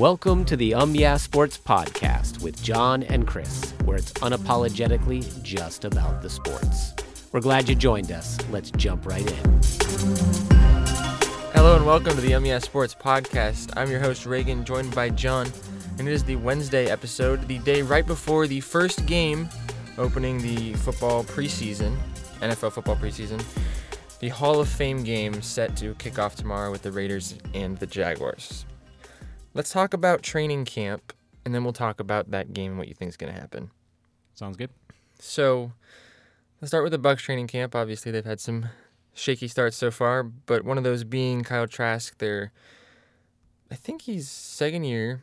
Welcome to the Um Yeah Sports Podcast with John and Chris, where it's unapologetically just about the sports. We're glad you joined us. Let's jump right in. Hello and welcome to the Um Yeah Sports Podcast. I'm your host Reagan, joined by John, and it is the Wednesday episode, the day right before the first game opening the football preseason, NFL football preseason. The Hall of Fame game set to kick off tomorrow with the Raiders and the Jaguars. Let's talk about training camp, and then we'll talk about that game and what you think is going to happen. Sounds good. So, let's start with the Bucks training camp. Obviously, they've had some shaky starts so far, but one of those being Kyle Trask, their I think he's second year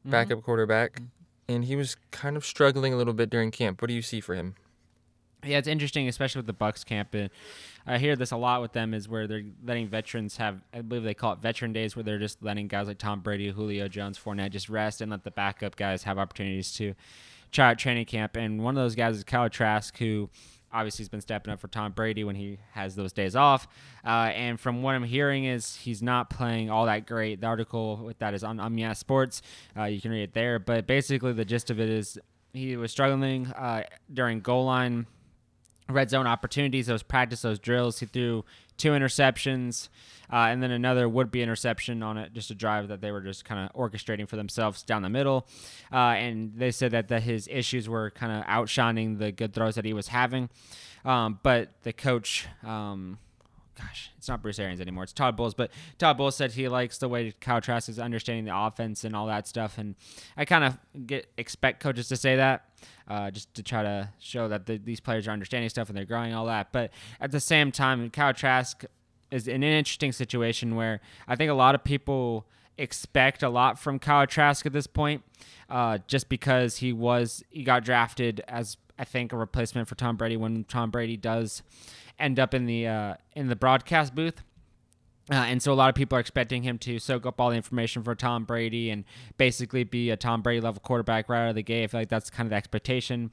mm-hmm. backup quarterback, mm-hmm. and he was kind of struggling a little bit during camp. What do you see for him? Yeah, it's interesting, especially with the Bucks camp. Uh, I hear this a lot with them is where they're letting veterans have, I believe they call it veteran days, where they're just letting guys like Tom Brady, Julio Jones, Fournette just rest and let the backup guys have opportunities to try out training camp. And one of those guys is Kyle Trask, who obviously has been stepping up for Tom Brady when he has those days off. Uh, and from what I'm hearing is he's not playing all that great. The article with that is on Um Yeah Sports. Uh, you can read it there. But basically, the gist of it is he was struggling uh, during goal line red zone opportunities, those practice, those drills. He threw two interceptions, uh, and then another would be interception on it, just a drive that they were just kind of orchestrating for themselves down the middle. Uh, and they said that, that his issues were kind of outshining the good throws that he was having. Um, but the coach, um, gosh, it's not Bruce Arians anymore. It's Todd Bowles. But Todd Bowles said he likes the way Kyle Trask is understanding the offense and all that stuff. And I kind of get expect coaches to say that, uh, just to try to show that the, these players are understanding stuff and they're growing all that. But at the same time, Kyle Trask is in an interesting situation where I think a lot of people expect a lot from Kyle Trask at this point, uh, just because he was he got drafted as I think a replacement for Tom Brady when Tom Brady does end up in the uh, in the broadcast booth. Uh, and so a lot of people are expecting him to soak up all the information for Tom Brady and basically be a Tom Brady level quarterback right out of the gate. I feel like that's kind of the expectation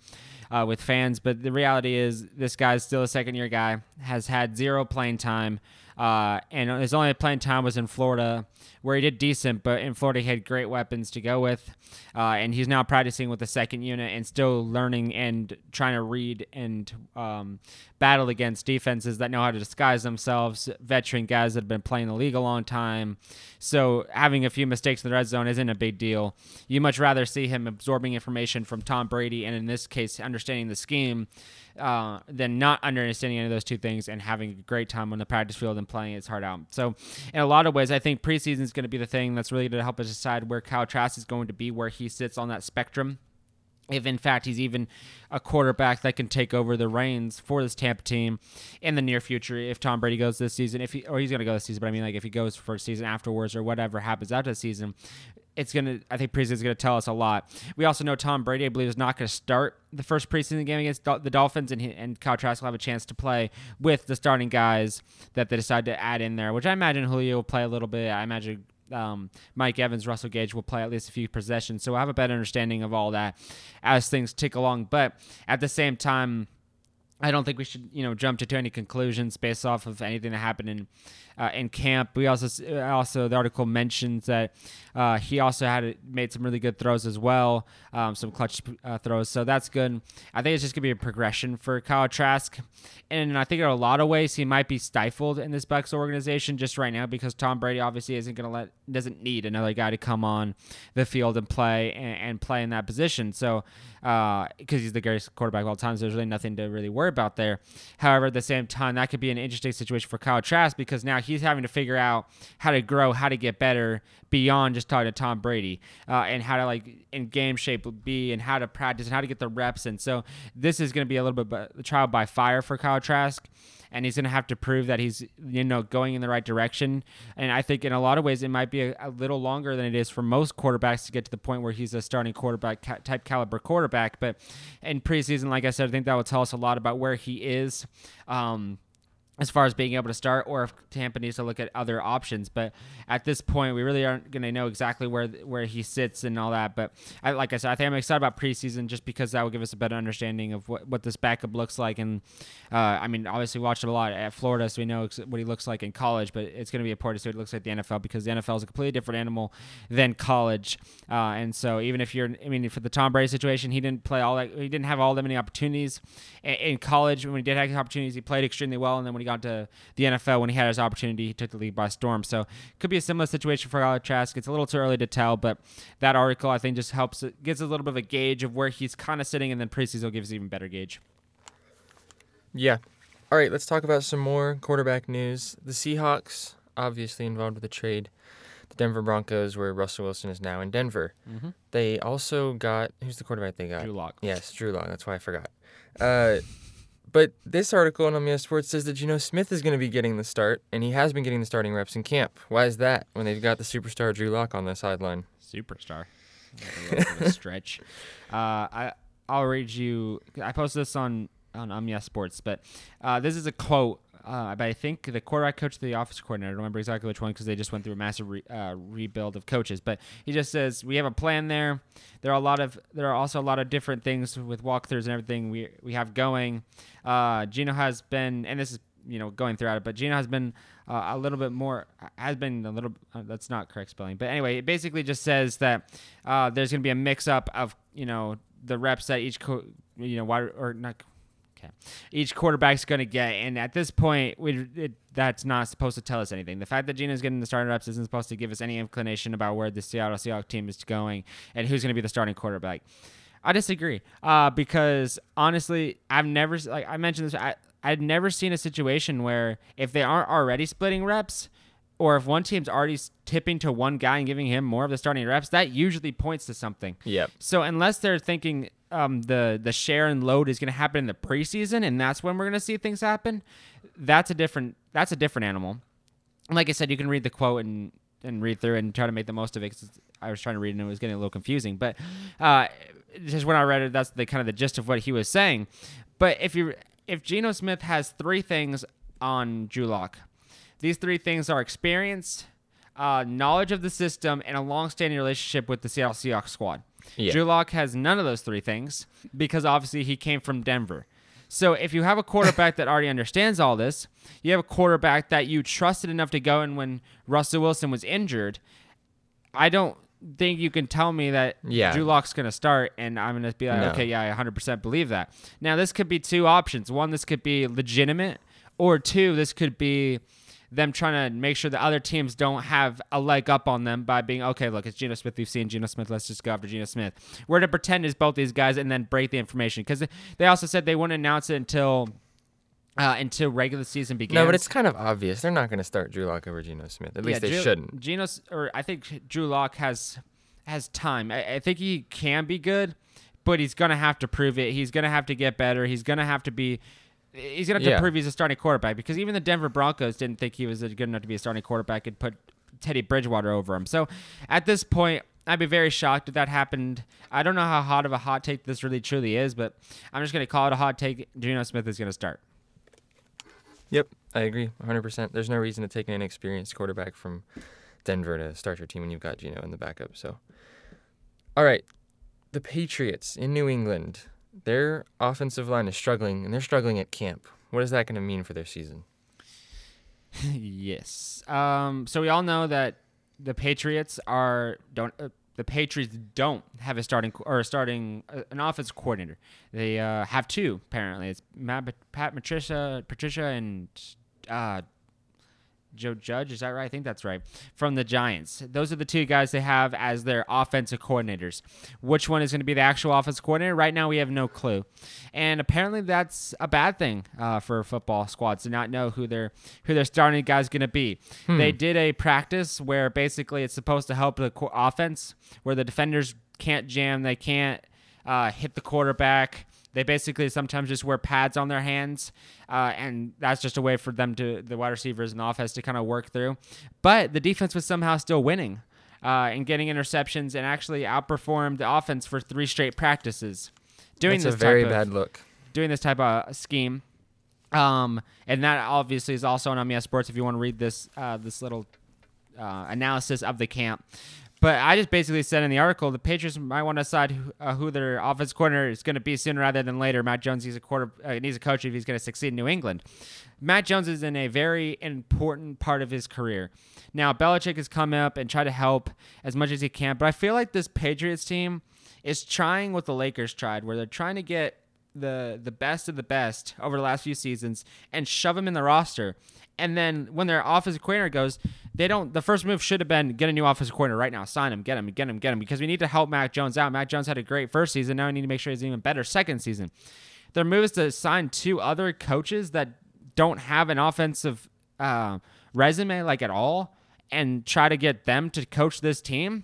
uh, with fans. But the reality is, this guy's still a second year guy, has had zero playing time. Uh, and his only playing time was in Florida, where he did decent, but in Florida he had great weapons to go with. Uh, and he's now practicing with the second unit and still learning and trying to read and um, battle against defenses that know how to disguise themselves, veteran guys that have been playing the league a long time. So having a few mistakes in the red zone isn't a big deal. You much rather see him absorbing information from Tom Brady and in this case understanding the scheme uh, than not understanding any of those two things and having a great time on the practice field and playing its heart out. So, in a lot of ways, I think preseason is going to be the thing that's really going to help us decide where Kyle Trask is going to be, where he sits on that spectrum. If in fact he's even a quarterback that can take over the reins for this Tampa team in the near future, if Tom Brady goes this season, if he or he's going to go this season, but I mean like if he goes for a season afterwards or whatever happens after the season, it's gonna. I think preseason is gonna tell us a lot. We also know Tom Brady, I believe, is not gonna start the first preseason game against the Dolphins, and he, and Kyle Trask will have a chance to play with the starting guys that they decide to add in there. Which I imagine Julio will play a little bit. I imagine um, Mike Evans, Russell Gage will play at least a few possessions. So we'll have a better understanding of all that as things tick along. But at the same time. I don't think we should, you know, jump to, to any conclusions based off of anything that happened in uh, in camp. We also also the article mentions that uh, he also had made some really good throws as well, um, some clutch uh, throws. So that's good. I think it's just gonna be a progression for Kyle Trask, and I think in a lot of ways he might be stifled in this Bucks organization just right now because Tom Brady obviously isn't gonna let doesn't need another guy to come on the field and play and, and play in that position. So because uh, he's the greatest quarterback of all time, so there's really nothing to really worry about there. However, at the same time, that could be an interesting situation for Kyle Trask because now he's having to figure out how to grow, how to get better beyond just talking to Tom Brady, uh, and how to like in game shape be, and how to practice, and how to get the reps. And so this is going to be a little bit a trial by fire for Kyle Trask and he's going to have to prove that he's you know going in the right direction. And I think in a lot of ways it might be a, a little longer than it is for most quarterbacks to get to the point where he's a starting quarterback ca- type caliber quarterback. But in preseason, like I said, I think that will tell us a lot about where he is. Um, as far as being able to start, or if Tampa needs to look at other options. But at this point, we really aren't going to know exactly where where he sits and all that. But I, like I said, I think I'm excited about preseason just because that will give us a better understanding of what, what this backup looks like. And uh, I mean, obviously, we watched him a lot at Florida, so we know ex- what he looks like in college. But it's going to be important to see what he looks like the NFL because the NFL is a completely different animal than college. Uh, and so even if you're, I mean, for the Tom Brady situation, he didn't play all that. He didn't have all that many opportunities in, in college. When he did have opportunities, he played extremely well. And then when he got to the NFL when he had his opportunity. He took the league by storm. So could be a similar situation for Kyle Trask. It's a little too early to tell, but that article I think just helps it gives a little bit of a gauge of where he's kind of sitting, and then preseason will give us even better gauge. Yeah. All right, let's talk about some more quarterback news. The Seahawks obviously involved with the trade. The Denver Broncos, where Russell Wilson is now in Denver. Mm-hmm. They also got who's the quarterback they got? Drew Lock. Yes, Drew Lock. That's why I forgot. Uh, but this article on Omnia Sports says that Geno Smith is going to be getting the start, and he has been getting the starting reps in camp. Why is that when they've got the superstar Drew Lock on the sideline? Superstar. A little bit of a stretch. Uh, I I'll read you. I posted this on on Omnia Sports, but uh, this is a quote. Uh, but I think the quarterback coach, the office coordinator, I don't remember exactly which one because they just went through a massive re, uh, rebuild of coaches. But he just says we have a plan there. There are a lot of there are also a lot of different things with walkthroughs and everything we we have going. Uh, Geno has been, and this is you know going throughout it, but Gino has been uh, a little bit more has been a little. Uh, that's not correct spelling, but anyway, it basically just says that uh, there's going to be a mix up of you know the reps that each co- you know why or not. Okay, each quarterback's going to get, and at this point, we it, that's not supposed to tell us anything. The fact that Geno's getting the starting reps isn't supposed to give us any inclination about where the Seattle Seahawks team is going and who's going to be the starting quarterback. I disagree uh, because honestly, I've never like I mentioned this. I I'd never seen a situation where if they aren't already splitting reps, or if one team's already tipping to one guy and giving him more of the starting reps, that usually points to something. Yep. So unless they're thinking um, the the share and load is going to happen in the preseason, and that's when we're going to see things happen, that's a different that's a different animal. And like I said, you can read the quote and and read through and try to make the most of it. Cause I was trying to read and it was getting a little confusing, but uh, just when I read it, that's the kind of the gist of what he was saying. But if you if Geno Smith has three things on Drew Lock, these three things are experience, uh, knowledge of the system, and a long-standing relationship with the Seattle Seahawks squad. Yeah. Drew Lock has none of those three things because obviously he came from Denver. So if you have a quarterback that already understands all this, you have a quarterback that you trusted enough to go in when Russell Wilson was injured. I don't think you can tell me that Yeah. Drew Lock's going to start and I'm going to be like, No. okay, yeah, I 100% believe that. Now, this could be two options. One, this could be legitimate, or two, this could be them trying to make sure the other teams don't have a leg up on them by being, okay, look, it's Geno Smith. We've seen Geno Smith. Let's just go after Geno Smith. We're to pretend it's both these guys and then break the information because they also said they wouldn't announce it until. Uh, until regular season begins. No, but it's kind of obvious. They're not going to start Drew Lock over Geno Smith. At least they Drew, shouldn't. Geno's, or I think Drew Lock has has time. I, I think he can be good, but he's gonna have to prove it. He's gonna have to get better. He's gonna have to be. He's gonna have Yeah. to prove he's a starting quarterback because even the Denver Broncos didn't think he was good enough to be a starting quarterback and put Teddy Bridgewater over him. So at this point. I'd be very shocked if that happened. I don't know how hot of a hot take this really truly is, but I'm just going to call it a hot take. Geno Smith is going to start. Yep, I agree 100%. There's no reason to take an inexperienced quarterback from Denver to start your team when you've got Geno in the backup. So, all right, the Patriots in New England, their offensive line is struggling, and they're struggling at camp. What is that going to mean for their season? yes. Um, so we all know that the Patriots are don't uh, the Patriots don't have a starting or a starting uh, an offense coordinator. They uh, have two apparently. It's Matt, Pat Patricia Patricia and uh, Joe Judge. Is that right? I think that's right. From the Giants. Those are the two guys they have as their offensive coordinators. Which one is going to be the actual offensive coordinator? Right now, we have no clue. And apparently, that's a bad thing uh, for football squads to not know who their who their starting guy is going to be. They did a practice where basically it's supposed to help the co- offense, where the defenders can't jam, they can't uh, hit the quarterback. They basically sometimes just wear pads on their hands, uh, and that's just a way for them to the wide receivers and offense to kind of work through. But the defense was somehow still winning uh, and getting interceptions, and actually outperformed the offense for three straight practices. Doing That's this a very type of, bad look. doing this type of scheme. Um, and that obviously is also on MES Sports if you want to read this uh, this little uh, analysis of the camp. But I just basically said in the article the Patriots might want to decide who, uh, who their offense coordinator is going to be sooner rather than later. Mac Jones needs a quarter uh, needs a coach if he's going to succeed in New England. Mac Jones is in a very important part of his career. Now Belichick has come up and tried to help as much as he can, but I feel like this Patriots team is trying what the Lakers tried, where they're trying to get the the best of the best over the last few seasons and shove them in the roster. And then when their offensive coordinator goes, they don't. The first move should have been get a new offensive coordinator right now, sign him, get him, get him, get him, because we need to help Mac Jones out. Mac Jones had a great first season. Now we need to make sure he's even better second season. Their move is to sign two other coaches that don't have an offensive uh, resume like at all, and try to get them to coach this team.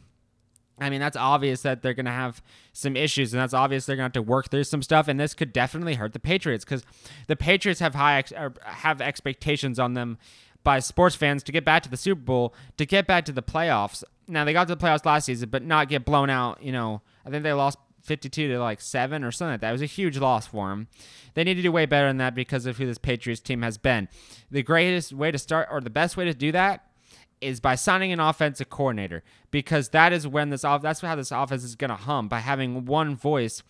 I mean, that's obvious that they're going to have some issues, and that's obvious they're going to have to work through some stuff. And this could definitely hurt the Patriots because the Patriots have high ex- have expectations on them by sports fans to get back to the Super Bowl, to get back to the playoffs. Now they got to the playoffs last season, but not get blown out. You know, I think they lost 52 to like seven or something like that. It was a huge loss for them. They need to do way better than that because of who this Patriots team has been. The greatest way to start, or the best way to do that, is by signing an offensive coordinator because that is when this off that's how this offense is going to hum by having one voice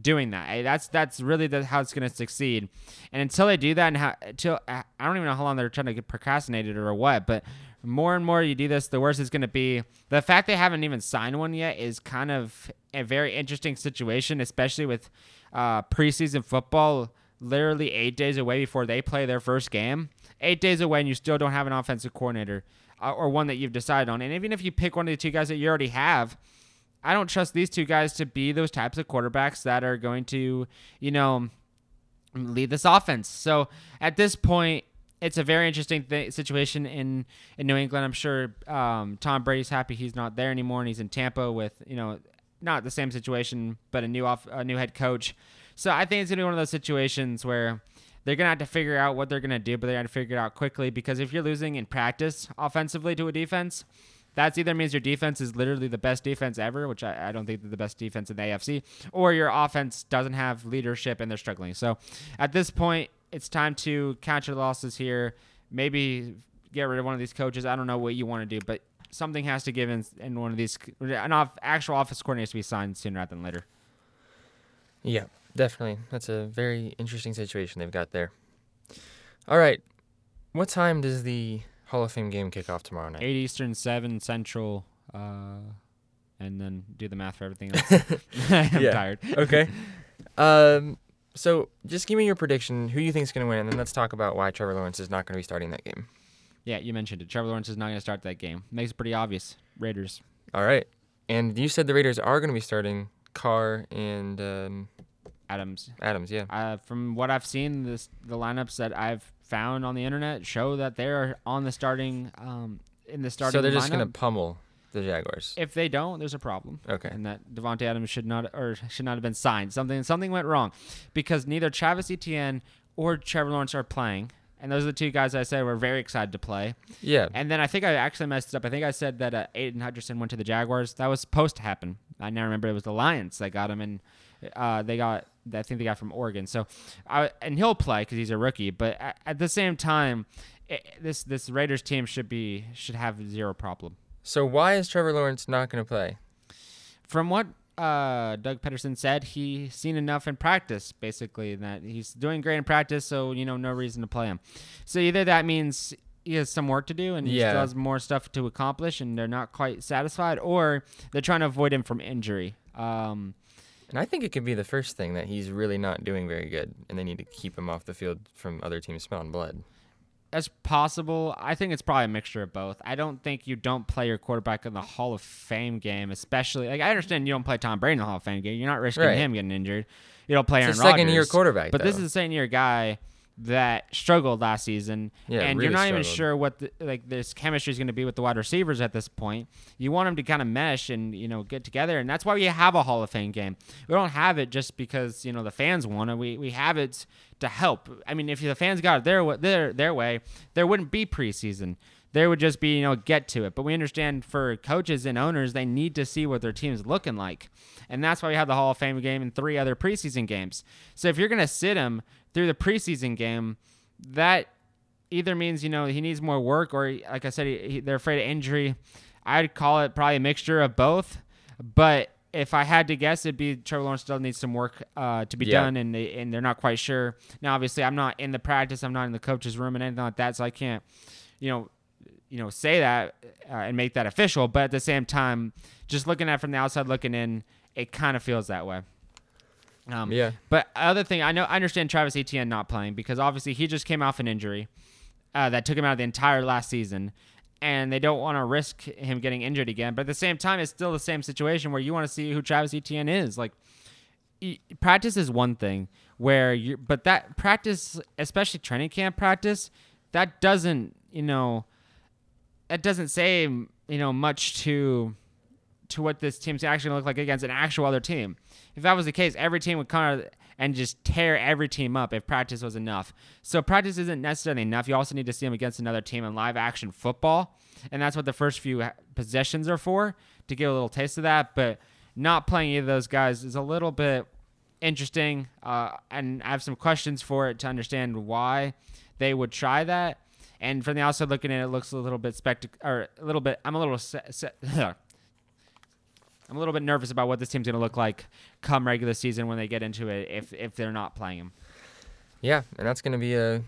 doing that. That's that's really the, how it's going to succeed. And until they do that, and how, until I don't even know how long they're trying to get procrastinated or what, but more and more you do this, the worse it's going to be. The fact they haven't even signed one yet is kind of a very interesting situation, especially with uh, preseason football literally eight days away before they play their first game. Eight days away, and you still don't have an offensive coordinator or one that you've decided on. And even if you pick one of the two guys that you already have, I don't trust these two guys to be those types of quarterbacks that are going to, you know, lead this offense. So at this point, it's a very interesting th- situation in, in New England. I'm sure um, Tom Brady's happy he's not there anymore and he's in Tampa with, you know, not the same situation, but a new off a new head coach. So I think it's gonna be one of those situations where they're gonna have to figure out what they're gonna do, but they have to figure it out quickly because if you're losing in practice offensively to a defense, that's either means your defense is literally the best defense ever, which I, I don't think they're the best defense in the AFC, or your offense doesn't have leadership and they're struggling. So at this point, it's time to catch your losses here. Maybe get rid of one of these coaches. I don't know what you want to do, but something has to give in, in one of these. An off, actual office coordinator has to be signed sooner rather than later. Yeah, definitely. That's a very interesting situation they've got there. All right. What time does the Hall of Fame game kick off tomorrow night? 8 Eastern, 7 Central, uh, and then do the math for everything else. I'm Yeah. tired. okay. Um. So just give me your prediction. Who you think is going to win, and then let's talk about why Trevor Lawrence is not going to be starting that game. Yeah, you mentioned it. Trevor Lawrence is not going to start that game. Makes it pretty obvious. Raiders. All right. And you said the Raiders are going to be starting Carr and um, Adams. Adams. Yeah. Uh, from what I've seen, this the lineups that I've found on the internet show that they're on the starting um, in the starting. So they're just lineup. to pummel the Jaguars. If they don't, there's a problem. Okay. And that Davante Adams should not or should not have been signed. Something something went wrong because neither Travis Etienne or Trevor Lawrence are playing. And those are the two guys I said were very excited to play. Yeah. And then I think I actually messed it up. I think I said that uh, Aidan Hutchinson went to the Jaguars. That was supposed to happen. I now remember it was the Lions that got him, and uh, they got I think they got from Oregon. So, I, and he'll play because he's a rookie. But at, at the same time, it, this this Raiders team should be should have zero problem. So why is Trevor Lawrence not going to play? From what uh, Doug Pederson said, he's seen enough in practice, basically, that he's doing great in practice, so, you know, no reason to play him. So either that means he has some work to do and he Yeah. still has more stuff to accomplish and they're not quite satisfied, or they're trying to avoid him from injury. Um, And I think it could be the first thing that he's really not doing very good, and they need to keep him off the field from other teams smelling blood. that's possible. I think it's probably a mixture of both. I don't think you don't play your quarterback in the Hall of Fame game, especially. Like I understand you don't play Tom Brady in the Hall of Fame game. You're not risking Right. him getting injured. You don't play It's Aaron a second-year quarterback, but this is a second year guy that struggled last season, Yeah, and really you're not even sure what the, like this chemistry is going to be with the wide receivers at this point. You want them to kind of mesh and you know get together, and that's why we have a Hall of Fame game. We don't have it just because you know the fans want it. We we have it to help. I mean, if the fans got it their their their way, there wouldn't be preseason. There would just be you know get to it. But we understand for coaches and owners, they need to see what their team's looking like, and that's why we have the Hall of Fame game and three other preseason games. So if you're gonna sit them through the preseason game that either means you know he needs more work, or like I said, he, he, they're afraid of injury. I'd call it probably a mixture of both. But if I had to guess, it'd be Trevor Lawrence still needs some work uh, to be Yeah. done, and they, and they're not quite sure. Now, obviously, I'm not in the practice, I'm not in the coach's room, and anything like that, so I can't, you know, you know, say that uh, and make that official. But at the same time, just looking at from the outside looking in, it kind of feels that way. Um, Yeah. But other thing, I know I understand Travis Etienne not playing because obviously he just came off an injury uh, that took him out of the entire last season, and they don't want to risk him getting injured again. But at the same time, it's still the same situation where you want to see who Travis Etienne is. Like, practice is one thing where you, but that practice, especially training camp practice, that doesn't, you know, that doesn't say, you know, much to to what this team's actually gonna look like against an actual other team. If that was the case, every team would come out and just tear every team up if practice was enough. So practice isn't necessarily enough. You also need to see them against another team in live action football, and that's what the first few possessions are for to get a little taste of that. But not playing either of those guys is a little bit interesting, uh, and I have some questions for it to understand why they would try that. And from the outside looking in, it looks a little bit spectac or a little bit. I'm a little. Se- se- I'm a little bit nervous about what this team's going to look like come regular season when they get into it if if they're not playing him. Yeah, and that's going to be a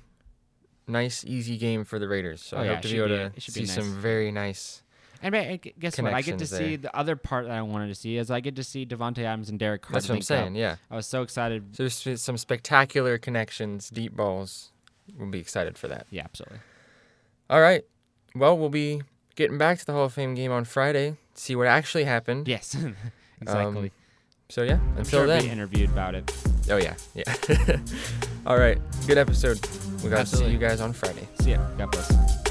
nice, easy game for the Raiders. So Oh, I yeah, hope it to be should able be- to see be some very nice. And I- guess what? I get to Connections see the other part that I wanted to see is I get to see Davante Adams and Derek Carr. That's what I'm link up. saying. Yeah. I was so excited. So there's some spectacular connections, deep balls. We'll be excited for that. Yeah, absolutely. All right. Well, we'll be getting back to the Hall of Fame game on Friday. See what actually happened. Yes, exactly. Um, so yeah. until I'm sure then. be interviewed about it. Oh yeah. Yeah. All right. Good episode. We got to see you guys on Friday. See ya. God bless.